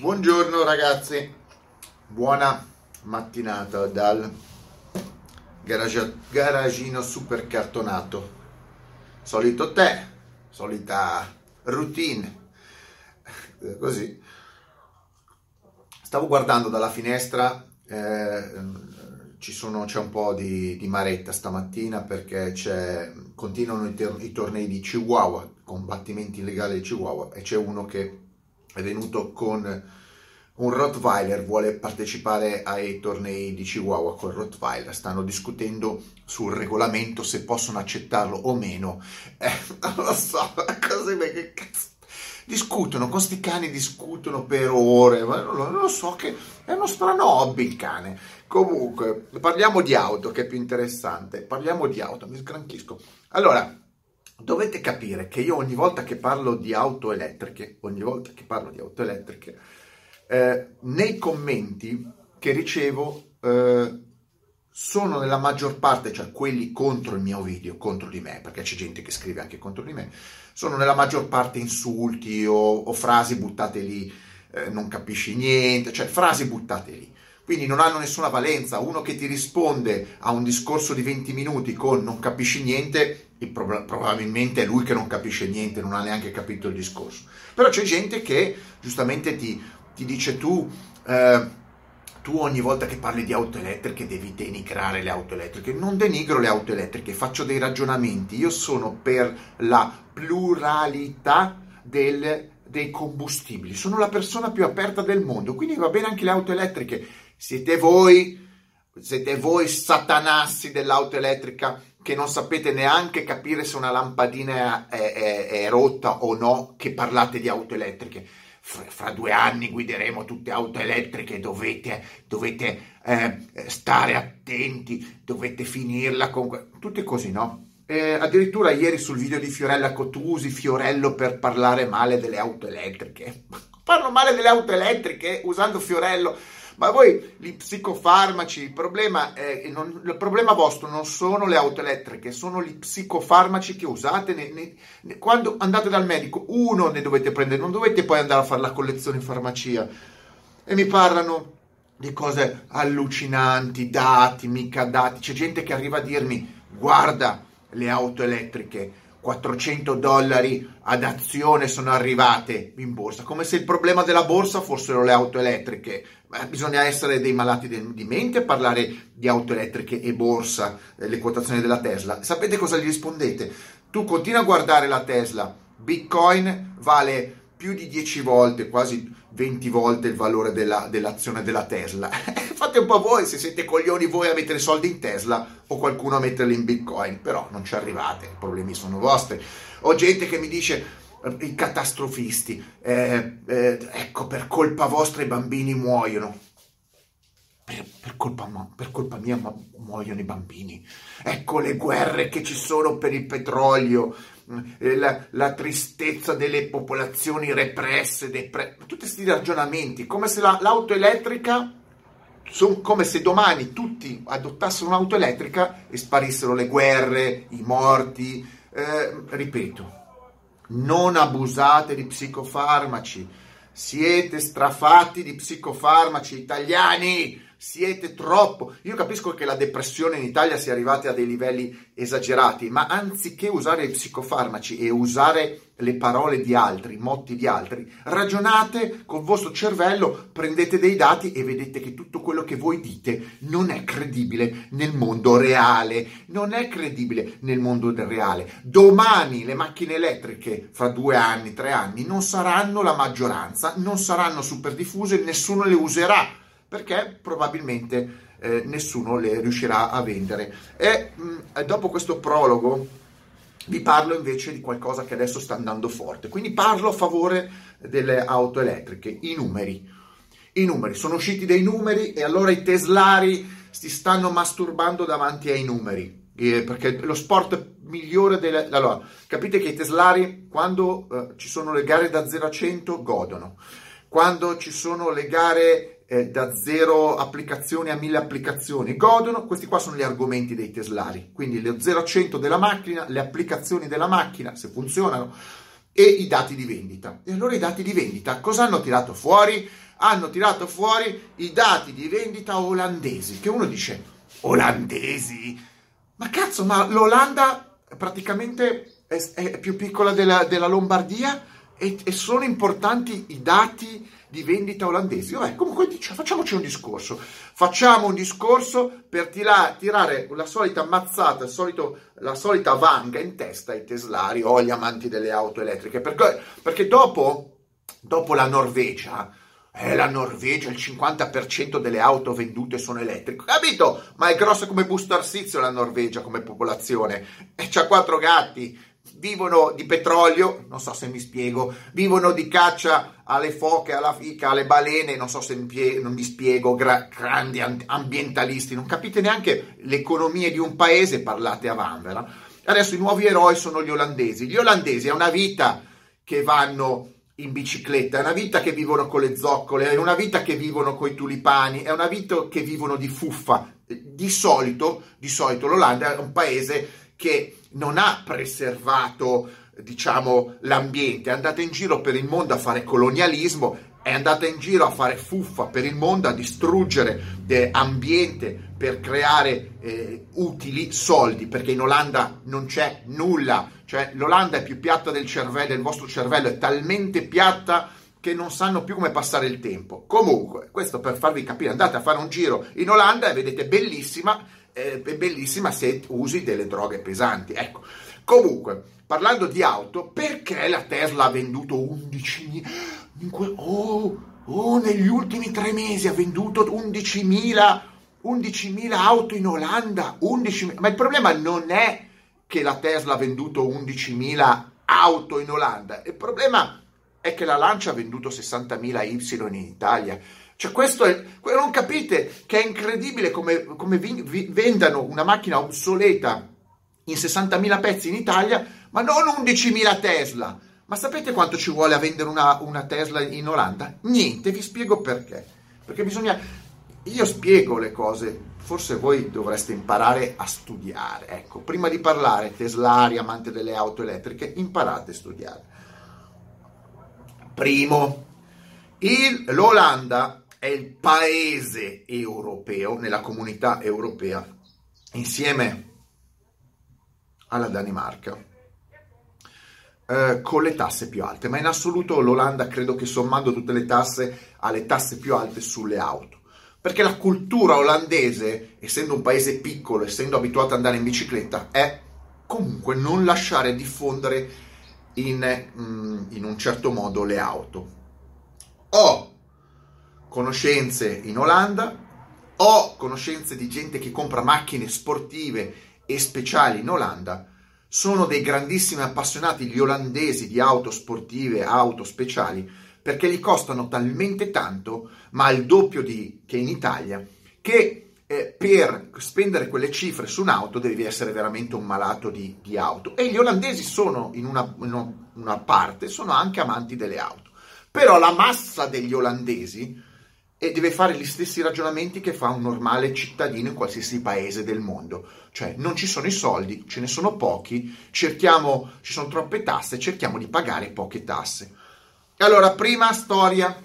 Buongiorno ragazzi, buona mattinata dal garage, garagino super cartonato. Solito te, solita routine, così. Stavo guardando dalla finestra, eh, sono, c'è un po' di, di, maretta stamattina perché continuano i, i tornei di Chihuahua, combattimenti illegali di Chihuahua e c'è uno che è venuto con un Rottweiler, vuole partecipare ai tornei di Chihuahua con Rottweiler, stanno discutendo sul regolamento se possono accettarlo o meno. Eh, non lo so, così che cazzo. Discutono, con sti cani discutono per ore, ma non lo, non lo so, che è uno strano hobby il cane. Comunque, parliamo di auto che è più interessante, parliamo di auto, mi sgranchisco. Allora, dovete capire che io ogni volta che parlo di auto elettriche, ogni volta che parlo di auto elettriche, eh, nei commenti che ricevo eh, sono nella maggior parte, cioè quelli contro il mio video, contro di me, perché c'è gente che scrive anche contro di me, sono nella maggior parte insulti o, o frasi buttate lì, eh, non capisci niente, cioè frasi buttate lì quindi non hanno nessuna valenza. Uno che ti risponde a un discorso di 20 minuti con non capisci niente, probabilmente è lui che non capisce niente, non ha neanche capito il discorso. Però c'è gente che giustamente ti, ti dice tu, eh, tu ogni volta che parli di auto elettriche devi denigrare le auto elettriche. Non denigro le auto elettriche, faccio dei ragionamenti. Io sono per la pluralità del, dei combustibili, sono la persona più aperta del mondo, quindi va bene anche le auto elettriche siete voi, siete voi satanassi dell'auto elettrica che non sapete neanche capire se una lampadina è, è, è rotta o no, che parlate di auto elettriche. Fra, fra, due anni guideremo tutte auto elettriche, dovete, dovete eh, stare attenti, dovete finirla con... Tutte così, no? Eh, addirittura ieri sul video di Fiorella Cotusi, Fiorello per parlare male delle auto elettriche. Parlo male delle auto elettriche usando Fiorello ma voi, gli psicofarmaci, il problema, è, non, il problema vostro non sono le auto elettriche, sono gli psicofarmaci che usate ne, ne, ne, quando andate dal medico. Uno ne dovete prendere, non dovete poi andare a fare la collezione in farmacia. E mi parlano di cose allucinanti, dati, mica dati. C'è gente che arriva a dirmi, guarda le auto elettriche, 400 dollari ad azione sono arrivate in borsa, come se il problema della borsa fossero le auto elettriche. Ma bisogna essere dei malati di mente a parlare di auto elettriche e borsa, eh, le quotazioni della Tesla. Sapete cosa gli rispondete? Tu continua a guardare la Tesla, Bitcoin vale più di 10 volte, quasi 20 volte il valore della, dell'azione della Tesla. Fate un po' voi se siete coglioni voi a mettere soldi in Tesla o qualcuno a metterli in Bitcoin, però non ci arrivate, i problemi sono vostri. Ho gente che mi dice i catastrofisti, eh, eh, ecco per colpa vostra i bambini muoiono. Per, per, colpa, per, colpa, mia muoiono i bambini. Ecco le guerre che ci sono per il petrolio, eh, la, la tristezza delle popolazioni represse, depre... tutti questi ragionamenti, come se la, l'auto elettrica, sono come se domani tutti adottassero un'auto elettrica e sparissero le guerre, i morti. Eh, ripeto, non abusate di psicofarmaci, siete strafatti di psicofarmaci italiani siete troppo. Io capisco che la depressione in Italia sia arrivata a dei livelli esagerati, ma anziché usare i psicofarmaci e usare le parole di altri, i motti di altri, ragionate col vostro cervello, prendete dei dati e vedete che tutto quello che voi dite non è credibile nel mondo reale, non è credibile nel mondo reale. Domani le macchine elettriche, fra due anni, tre anni, non saranno la maggioranza, non saranno super diffuse, nessuno le userà perché probabilmente eh, nessuno le riuscirà a vendere. E mh, dopo questo prologo vi parlo invece di qualcosa che adesso sta andando forte, quindi parlo a favore delle auto elettriche, i numeri. I numeri, sono usciti dei numeri e allora i teslari si stanno masturbando davanti ai numeri, eh, perché lo sport migliore delle... Allora, capite che i teslari quando eh, ci sono le gare da 0 a 100 godono, quando ci sono le gare eh, da zero applicazioni a mille applicazioni godono, questi qua sono gli argomenti dei teslari, quindi lo 0 a 100 della macchina, le applicazioni della macchina, se funzionano, e i dati di vendita. E allora i dati di vendita cosa hanno tirato fuori? Hanno tirato fuori i dati di vendita olandesi, che uno dice, olandesi? Ma cazzo, ma l'Olanda praticamente è, è più piccola della, della Lombardia e, e, sono importanti i dati di vendita olandesi. Vabbè, comunque dice, facciamoci un discorso. Facciamo un discorso per tira, tirare la solita mazzata, solito, la solita vanga in testa ai teslari o agli amanti delle auto elettriche. Perché, perché dopo, dopo la Norvegia, eh, la Norvegia, il 50% delle auto vendute sono elettriche. Capito? Ma è grossa come Busto Arsizio la Norvegia come popolazione. E c'ha quattro gatti. Vivono di petrolio, non so se mi spiego, vivono di caccia alle foche, alla fica, alle balene, non so se mi, pie- non mi spiego, gra- grandi ambientalisti, non capite neanche l'economia di un paese, parlate a vanvera. Adesso i nuovi eroi sono gli olandesi. Gli olandesi è una vita che vanno in bicicletta, è una vita che vivono con le zoccole, è una vita che vivono con i tulipani, è una vita che vivono di fuffa. Di solito, di solito l'Olanda è un paese che non ha preservato, diciamo, l'ambiente, è andata in giro per il mondo a fare colonialismo, è andata in giro a fare fuffa per il mondo, a distruggere ambiente per creare eh, utili soldi, perché in Olanda non c'è nulla, cioè l'Olanda è più piatta del cervello, il vostro cervello è talmente piatta che non sanno più come passare il tempo. Comunque, questo per farvi capire, andate a fare un giro in Olanda e vedete bellissima, eh, bellissima se usi delle droghe pesanti. Ecco, comunque, parlando di auto, perché la Tesla ha venduto 11.000? Oh, oh, negli ultimi tre mesi ha venduto 11.000 11.000 auto in Olanda, 11.000. ma il problema non è che la Tesla ha venduto 11.000 auto in Olanda, il problema è che la Lancia ha venduto 60.000 Y in Italia. Cioè questo è, non capite che è incredibile come, come vi, vi vendano una macchina obsoleta in 60.000 pezzi in Italia, ma non 11.000 Tesla. Ma sapete quanto ci vuole a vendere una, una Tesla in Olanda? Niente, vi spiego perché. Perché bisogna io spiego le cose, forse voi dovreste imparare a studiare. Ecco, prima di parlare, teslari, amante delle auto elettriche, imparate a studiare. Primo, il, l'Olanda è il paese europeo, nella comunità europea, insieme alla Danimarca, eh, con le tasse più alte. Ma in assoluto l'Olanda credo che sommando tutte le tasse ha le tasse più alte sulle auto perché la cultura olandese, essendo un paese piccolo, essendo abituato ad andare in bicicletta, è comunque non lasciare diffondere in, mm, in un certo modo le auto. Ho conoscenze in Olanda, ho conoscenze di gente che compra macchine sportive e speciali in Olanda, sono dei grandissimi appassionati gli olandesi di auto sportive, auto speciali, perché gli costano talmente tanto, ma il doppio di, che in Italia, che eh, per spendere quelle cifre su un'auto devi essere veramente un malato di, di auto. E gli olandesi sono in una, in una parte, sono anche amanti delle auto. Però la massa degli olandesi e deve fare gli stessi ragionamenti che fa un normale cittadino in qualsiasi paese del mondo. Cioè, non ci sono i soldi, ce ne sono pochi, cerchiamo, ci sono troppe tasse, cerchiamo di pagare poche tasse. Allora, prima storia.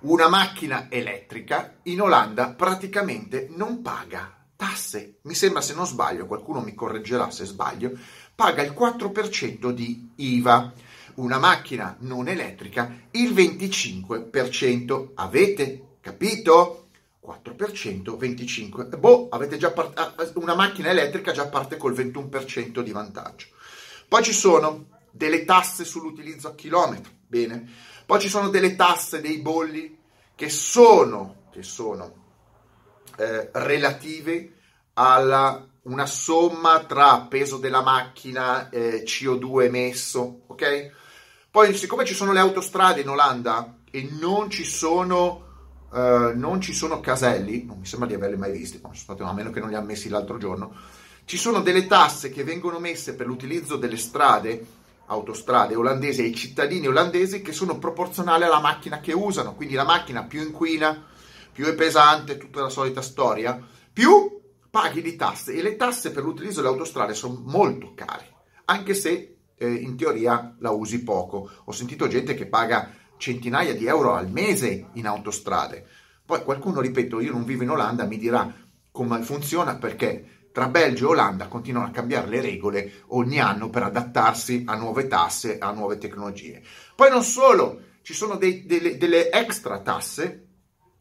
Una macchina elettrica in Olanda praticamente non paga tasse. Mi sembra, se non sbaglio, qualcuno mi correggerà se sbaglio, paga il 4% di IVA. Una macchina non elettrica il 25%. Avete capito? 4%, 25%. Boh, avete già part- ah, una macchina elettrica già parte col 21% di vantaggio. Poi ci sono delle tasse sull'utilizzo a chilometro Bene. Poi ci sono delle tasse, dei bolli che sono, che sono eh, relative a una somma tra peso della macchina, eh, CO2 emesso, ok? Poi, siccome ci sono le autostrade in Olanda e non ci sono, uh, non ci sono caselli, non mi sembra di averli mai visti, a meno che non li ha messi l'altro giorno, ci sono delle tasse che vengono messe per l'utilizzo delle strade autostrade olandesi ai cittadini olandesi che sono proporzionali alla macchina che usano, quindi la macchina più inquina, più è pesante, tutta la solita storia, più paghi di tasse. E le tasse per l'utilizzo delle autostrade sono molto care, anche se eh, in teoria la usi poco. Ho sentito gente che paga centinaia di euro al mese in autostrade. Poi qualcuno, ripeto, io non vivo in Olanda, mi dirà come funziona perché tra Belgio e Olanda continuano a cambiare le regole ogni anno per adattarsi a nuove tasse, a nuove tecnologie. Poi non solo, ci sono dei, delle, delle, extra tasse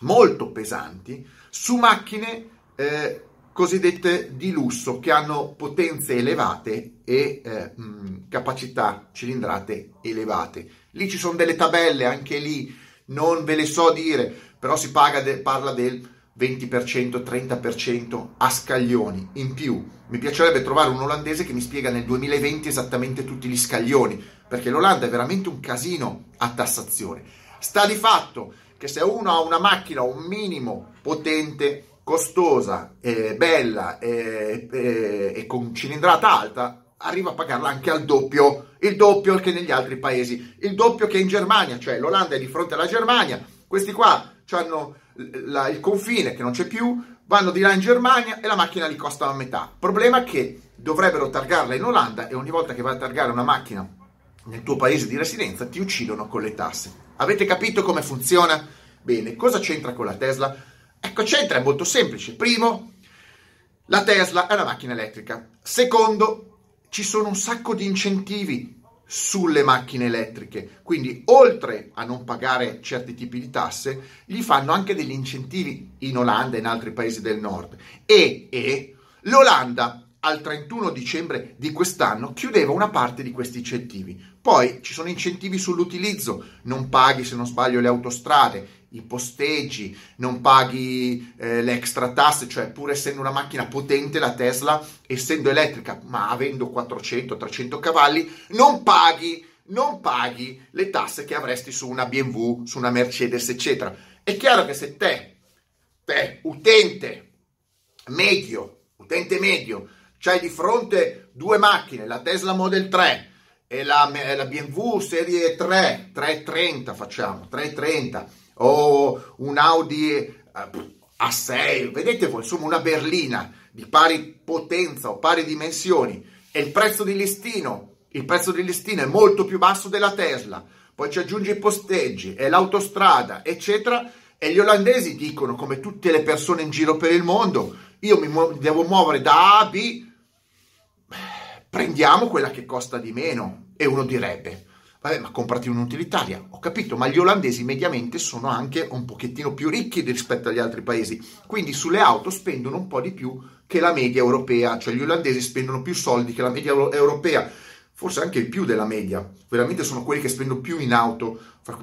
molto pesanti su macchine eh, cosiddette di lusso che hanno potenze elevate e eh, mh, capacità cilindrate elevate. Lì ci sono delle tabelle, anche lì non ve le so dire, però si de- parla del 20%, 30% a scaglioni in più. Mi piacerebbe trovare un olandese che mi spiega nel 2020 esattamente tutti gli scaglioni, perché l'Olanda è veramente un casino a tassazione. Sta di fatto che se uno ha una macchina un minimo potente, costosa, eh, bella eh, eh, e con cilindrata alta, arriva a pagarla anche al doppio, il doppio che negli altri paesi, il doppio che in Germania, cioè l'Olanda è di fronte alla Germania, questi qua hanno la, il confine che non c'è più, vanno di là in Germania e la macchina li costa la metà. Problema che dovrebbero targarla in Olanda e ogni volta che vai a targare una macchina nel tuo paese di residenza ti uccidono con le tasse. Avete capito come funziona? Bene, cosa c'entra con la Tesla? Ecco, c'entra, è molto semplice. Primo, la Tesla è una macchina elettrica. Secondo, ci sono un sacco di incentivi sulle macchine elettriche. Quindi, oltre a non pagare certi tipi di tasse, gli fanno anche degli incentivi in Olanda e in altri paesi del nord. E, e l'Olanda al 31 dicembre di quest'anno chiudeva una parte di questi incentivi. Poi ci sono incentivi sull'utilizzo, non paghi se non sbaglio le autostrade, i posteggi, non paghi eh, le tasse, cioè pur essendo una macchina potente la Tesla, essendo elettrica ma avendo 400-300 cavalli, non paghi, non paghi le tasse che avresti su una BMW, su una Mercedes, eccetera. È chiaro che se te, te utente medio, utente medio, c'hai di fronte due macchine, la Tesla Model 3 e la, la BMW serie 3, 330 facciamo, 330 o un Audi eh, A6, vedete voi, insomma una berlina di pari potenza o pari dimensioni e il prezzo di listino, il prezzo di listino è molto più basso della Tesla, poi ci aggiungi i posteggi e l'autostrada, eccetera, e gli olandesi dicono, come tutte le persone in giro per il mondo, io mi mu- devo muovere da A a B, prendiamo quella che costa di meno. E uno direbbe, Vabbè, ma comprati un'utilitaria. Ho capito, ma gli olandesi mediamente sono anche un pochettino più ricchi rispetto agli altri paesi. Quindi sulle auto spendono un po' di più che la media europea, cioè gli olandesi spendono più soldi che la media europea, forse anche più della media. Veramente sono quelli che spendono più in auto,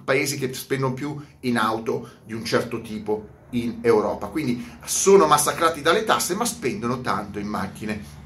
paesi che spendono più in auto di un certo tipo in Europa. Quindi sono massacrati dalle tasse, ma spendono tanto in macchine.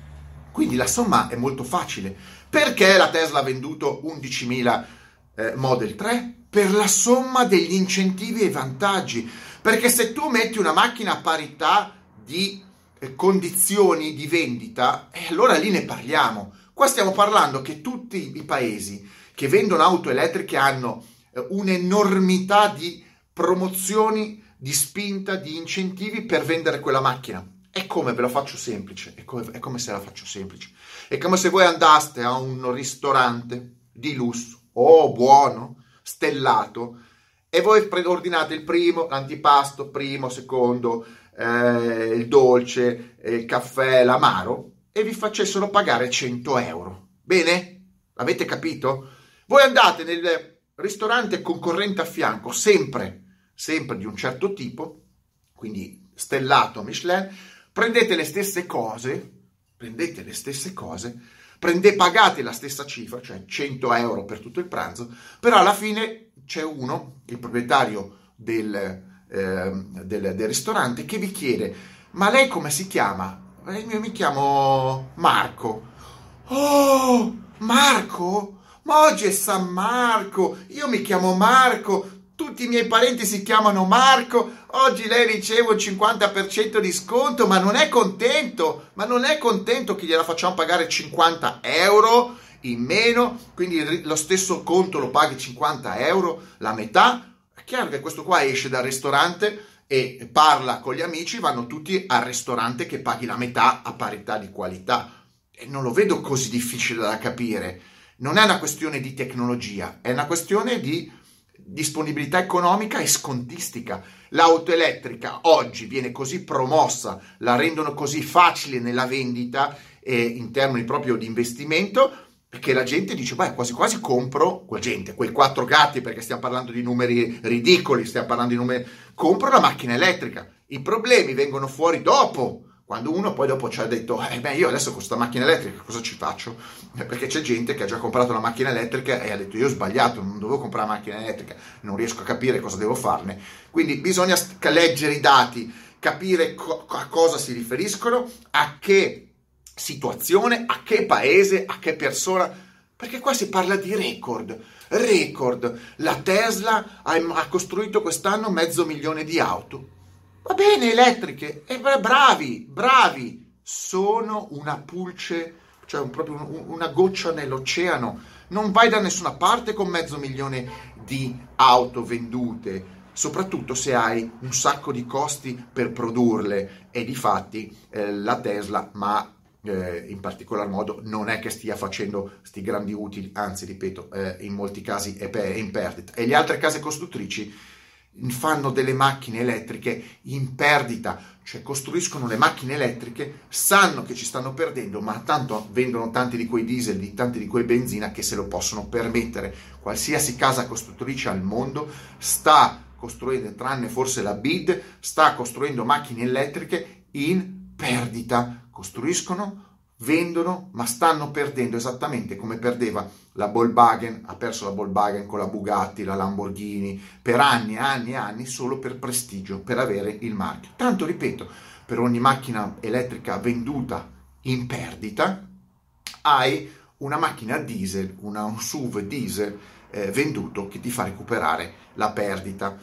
Quindi la somma è molto facile. Perché la Tesla ha venduto 11.000 eh, Model 3? Per la somma degli incentivi e vantaggi. Perché se tu metti una macchina a parità di eh, condizioni di vendita, eh, allora lì ne parliamo. Qua stiamo parlando che tutti i paesi che vendono auto elettriche hanno eh, un'enormità di promozioni, di spinta, di incentivi per vendere quella macchina. E come ve la faccio semplice? È come, è come, se la faccio semplice. È come se voi andaste a un ristorante di lusso, oh buono, stellato, e voi ordinate il primo, l'antipasto, primo, secondo, eh, il dolce, il caffè, l'amaro, e vi facessero pagare 100 euro. Bene? Avete capito? Voi andate nel ristorante concorrente a fianco, sempre, sempre di un certo tipo, quindi stellato Michelin, prendete le stesse cose, prendete le stesse cose, prende, pagate la stessa cifra, cioè 100 euro per tutto il pranzo, però alla fine c'è uno, il proprietario del, eh, del, del ristorante, che vi chiede, ma lei come si chiama? Io mi chiamo Marco. Oh, Marco? Ma oggi è San Marco, io mi chiamo Marco, tutti i miei parenti si chiamano Marco, oggi lei riceve un 50% di sconto, ma non è contento, ma non è contento che gliela facciamo pagare 50 euro in meno, quindi lo stesso conto lo paghi 50 euro, la metà. È chiaro che questo qua esce dal ristorante e parla con gli amici, vanno tutti al ristorante che paghi la metà a parità di qualità. E non lo vedo così difficile da capire non è una questione di tecnologia, è una questione di disponibilità economica e scontistica. L'auto elettrica oggi viene così promossa, la rendono così facile nella vendita e in termini proprio di investimento perché la gente dice, beh, quasi quasi compro, quella gente, quei quattro gatti, perché stiamo parlando di numeri ridicoli, stiamo parlando di numeri, compro la macchina elettrica. I problemi vengono fuori dopo, quando uno poi dopo ci ha detto, eh beh, io adesso con questa macchina elettrica cosa ci faccio? Eh, perché c'è gente che ha già comprato la macchina elettrica e ha detto, io ho sbagliato, non dovevo comprare la macchina elettrica, non riesco a capire cosa devo farne. Quindi bisogna leggere i dati, capire co- a cosa si riferiscono, a che situazione, a che paese, a che persona, perché qua si parla di record, record. La Tesla ha, ha costruito quest'anno mezzo milione di auto. Va bene, elettriche, e bravi, bravi, sono una pulce, cioè un, proprio un, una goccia nell'oceano. Non vai da nessuna parte con mezzo milione di auto vendute, soprattutto se hai un sacco di costi per produrle e di fatti eh, la Tesla, ma eh, in particolar modo non è che stia facendo questi grandi utili, anzi ripeto, eh, in molti casi è, per, è in perdita. E le altre case costruttrici fanno delle macchine elettriche in perdita, cioè costruiscono le macchine elettriche, sanno che ci stanno perdendo, ma tanto vendono tanti di quei diesel, di tanti di quei benzina che se lo possono permettere. Qualsiasi casa costruttrice al mondo sta costruendo, tranne forse la BID, sta costruendo macchine elettriche in perdita costruiscono, vendono, ma stanno perdendo esattamente come perdeva la Volkswagen, ha perso la Volkswagen con la Bugatti, la Lamborghini, per anni e anni e anni solo per prestigio, per avere il marchio. Tanto ripeto, per ogni macchina elettrica venduta in perdita, hai una macchina diesel, una, un SUV diesel eh, venduto che ti fa recuperare la perdita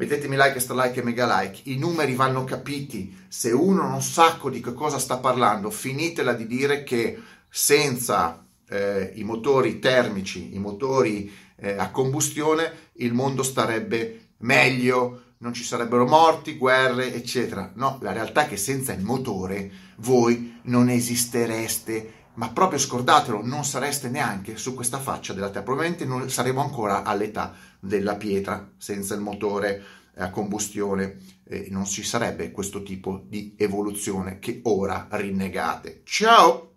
mettetemi like, extra like e mega like, i numeri vanno capiti, se uno non sa di che cosa sta parlando, finitela di dire che senza eh, i motori termici, i motori eh, a combustione, il mondo starebbe meglio, non ci sarebbero morti, guerre, eccetera. No, la realtà è che senza il motore voi non esistereste. Ma proprio scordatelo, non sareste neanche su questa faccia della Terra, probabilmente non saremo ancora all'età della pietra, senza il motore a combustione, eh, non ci sarebbe questo tipo di evoluzione che ora rinnegate. Ciao!